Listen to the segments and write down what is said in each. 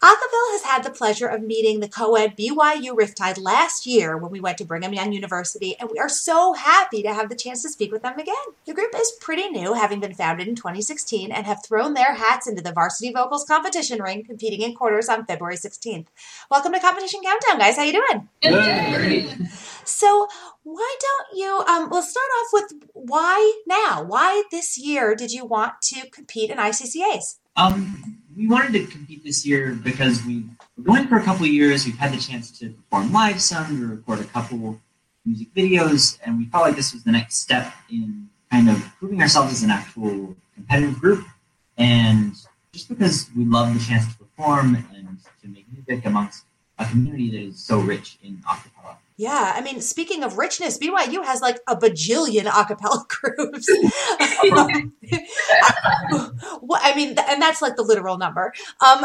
Acaville has had the pleasure of meeting the co-ed BYU Riptide last year when we went to Brigham Young University, and we are so happy to have the chance to speak with them again. The group is pretty new, having been founded in 2016, and have thrown their hats into the varsity vocals competition ring, competing in quarters on February 16th. Welcome to Competition Countdown, guys. How you doing? So, why don't you? Um, we'll start off with why now? Why this year did you want to compete in ICCAs? Um, we wanted to compete this year because we were going for a couple years. We've had the chance to perform live some, to record a couple music videos, and we felt like this was the next step in kind of proving ourselves as an actual competitive group. And just because we love the chance to perform and to make music amongst a community that is so rich in acapella. Yeah, I mean, speaking of richness, BYU has like a bajillion a cappella groups. what I mean, and that's like the literal number. Um,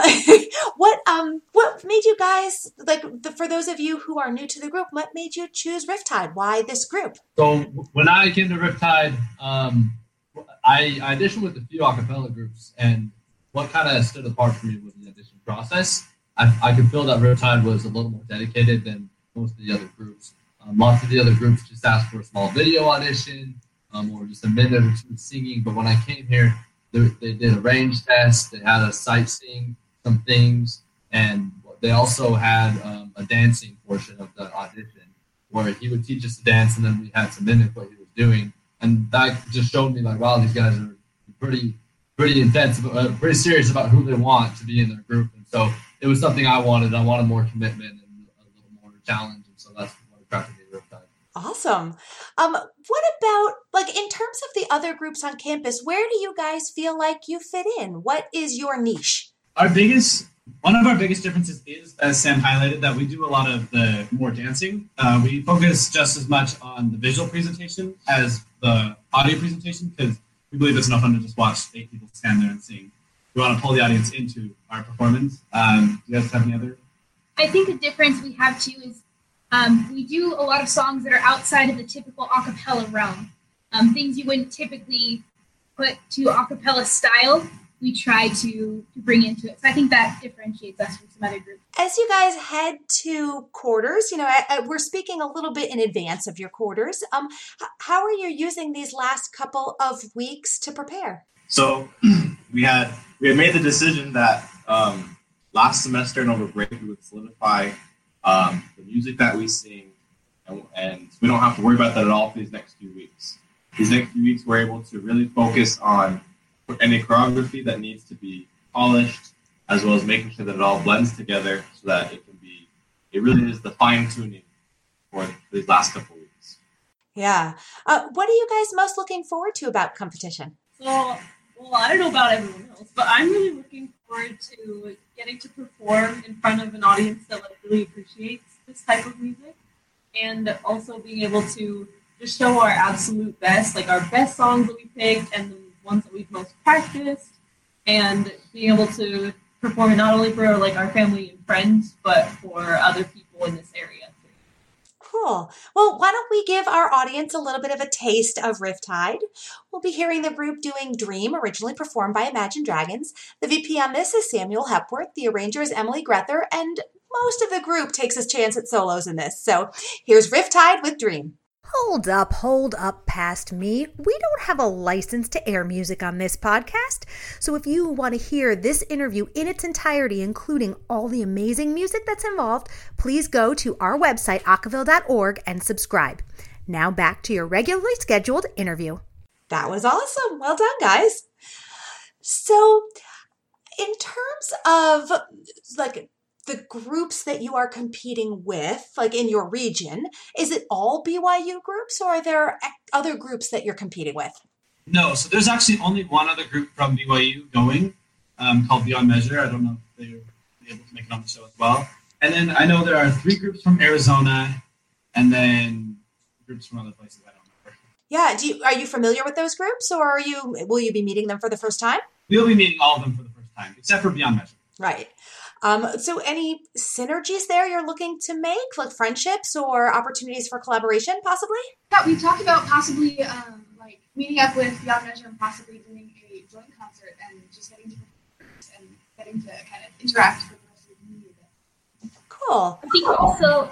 what um, what made you guys like the, for those of you who are new to the group? What made you choose Riptide? Why this group? So when I came to Riptide, um, I, I auditioned with a few acapella groups, and what kind of stood apart for me was the audition process. I, I could feel that Riptide was a little more dedicated than most of the other groups. Um, lots of the other groups just asked for a small video audition um, or just a minute or two of singing. But when I came here, they, they did a range test. They had a sightseeing some things, and they also had um, a dancing portion of the audition where he would teach us to dance, and then we had to mimic what he was doing. And that just showed me like, wow, these guys are pretty, pretty intense, uh, pretty serious about who they want to be in their group. And so it was something I wanted. I wanted more commitment and a little more challenge, and so that's what attracted me to Riptide. Awesome. Um, what about like in terms of the other groups on campus? Where do you guys feel like you fit in? What is your niche? Our biggest, one of our biggest differences is, as Sam highlighted, that we do a lot of the more dancing. Uh, we focus just as much on the visual presentation as the audio presentation because we believe it's enough fun to just watch eight people stand there and sing. We want to pull the audience into our performance. Um, do you guys have any other? I think the difference we have too is um, we do a lot of songs that are outside of the typical a cappella realm. Um, things you wouldn't typically put to a cappella style, we try to, to bring into it. So I think that differentiates us from some other groups. As you guys head to quarters, you know, I, I, we're speaking a little bit in advance of your quarters. Um, h- how are you using these last couple of weeks to prepare? So we had we had made the decision that um, last semester and over break we would solidify um, the music that we sing, and, and we don't have to worry about that at all for these next few weeks. These next few weeks, we're able to really focus on any choreography that needs to be polished, as well as making sure that it all blends together so that it can be. It really is the fine tuning for these last couple weeks. Yeah. Uh, what are you guys most looking forward to about competition? So, well, I don't know about everyone else, but I'm really looking forward to getting to perform in front of an audience that like really appreciates this type of music, and also being able to just show our absolute best, like our best songs that we picked and the ones that we've most practiced, and being able to perform not only for like our family and friends, but for other people in this area. Cool. Well, why don't we give our audience a little bit of a taste of Riptide? We'll be hearing the group doing Dream, originally performed by Imagine Dragons. The VP on this is Samuel Hepworth. The arranger is Emily Grether, and most of the group takes a chance at solos in this. So here's Riptide with Dream. Hold up, hold up past me. We don't have a license to air music on this podcast. So if you want to hear this interview in its entirety, including all the amazing music that's involved, please go to our website, acaville.org, and subscribe. Now back to your regularly scheduled interview. That was awesome. Well done, guys. So, in terms of like the groups that you are competing with, like in your region, is it all BYU groups or are there other groups that you're competing with? No, so there's actually only one other group from BYU going um, called Beyond Measure. I don't know if they're able to make it on the show as well. And then I know there are three groups from Arizona and then groups from other places. I don't know. Yeah, do you, are you familiar with those groups or are you will you be meeting them for the first time? We'll be meeting all of them for the first time, except for Beyond Measure. Right. Um, so, any synergies there you're looking to make, like friendships or opportunities for collaboration, possibly? Yeah, we talked about possibly um, like meeting up with Beyond Measure and possibly doing a joint concert and just getting to and getting to kind of interact with the rest of the community. Cool. I think also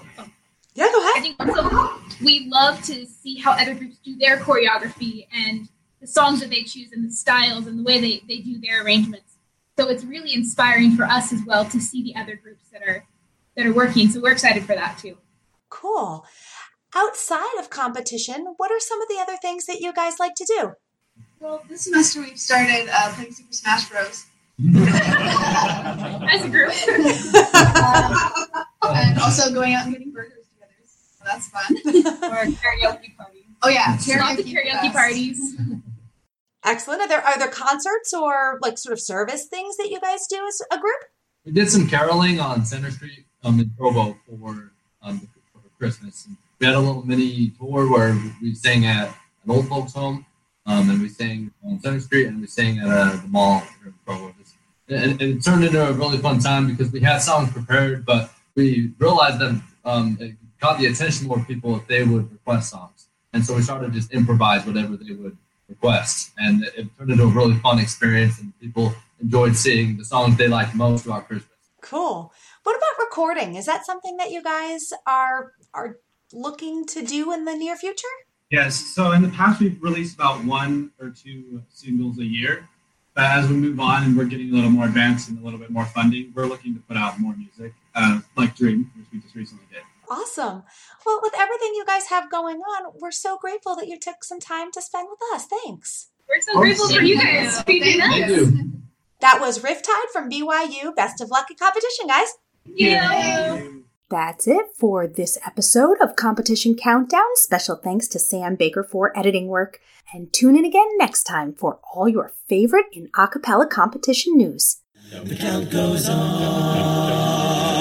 Yeah, go ahead. I think also we love to see how other groups do their choreography and the songs that they choose and the styles and the way they, they do their arrangements. So it's really inspiring for us as well to see the other groups that are that are working. So we're excited for that too. Cool. Outside of competition, what are some of the other things that you guys like to do? Well, this semester we've started uh, playing Super Smash Bros. As a group. and also going out and getting burgers together. So that's fun. or karaoke parties. Oh yeah, Lots of karaoke parties. Excellent. Are there are there concerts or like sort of service things that you guys do as a group? We did some caroling on Center Street um, in Provo for, um, for Christmas. And we had a little mini tour where we sang at an old folks home, um, and we sang on Center Street, and we sang at uh, the mall in Provo. And, and it turned into a really fun time because we had songs prepared, but we realized that um, it got the attention more people if they would request songs. And so we started to just improvise whatever they would request. And it, it turned into a really fun experience, and people enjoyed seeing the songs they liked most about Christmas. Cool. What about recording? Is that something that you guys are are looking to do in the near future? Yes. So in the past, we've released about one or two singles a year. But as we move on and we're getting a little more advanced and a little bit more funding, we're looking to put out more music, uh, like Dream, which we just recently did. Awesome. Well, with everything you guys have going on, we're so grateful that you took some time to spend with us. Thanks. We're so grateful for you guys. Thank Feeding you. us. Thank you. That was Riptide from BYU. Best of luck at competition, guys. Yeah. That's it for this episode of Competition Countdown. Special thanks to Sam Baker for editing work. And tune in again next time for all your favorite in a cappella competition news. The count goes on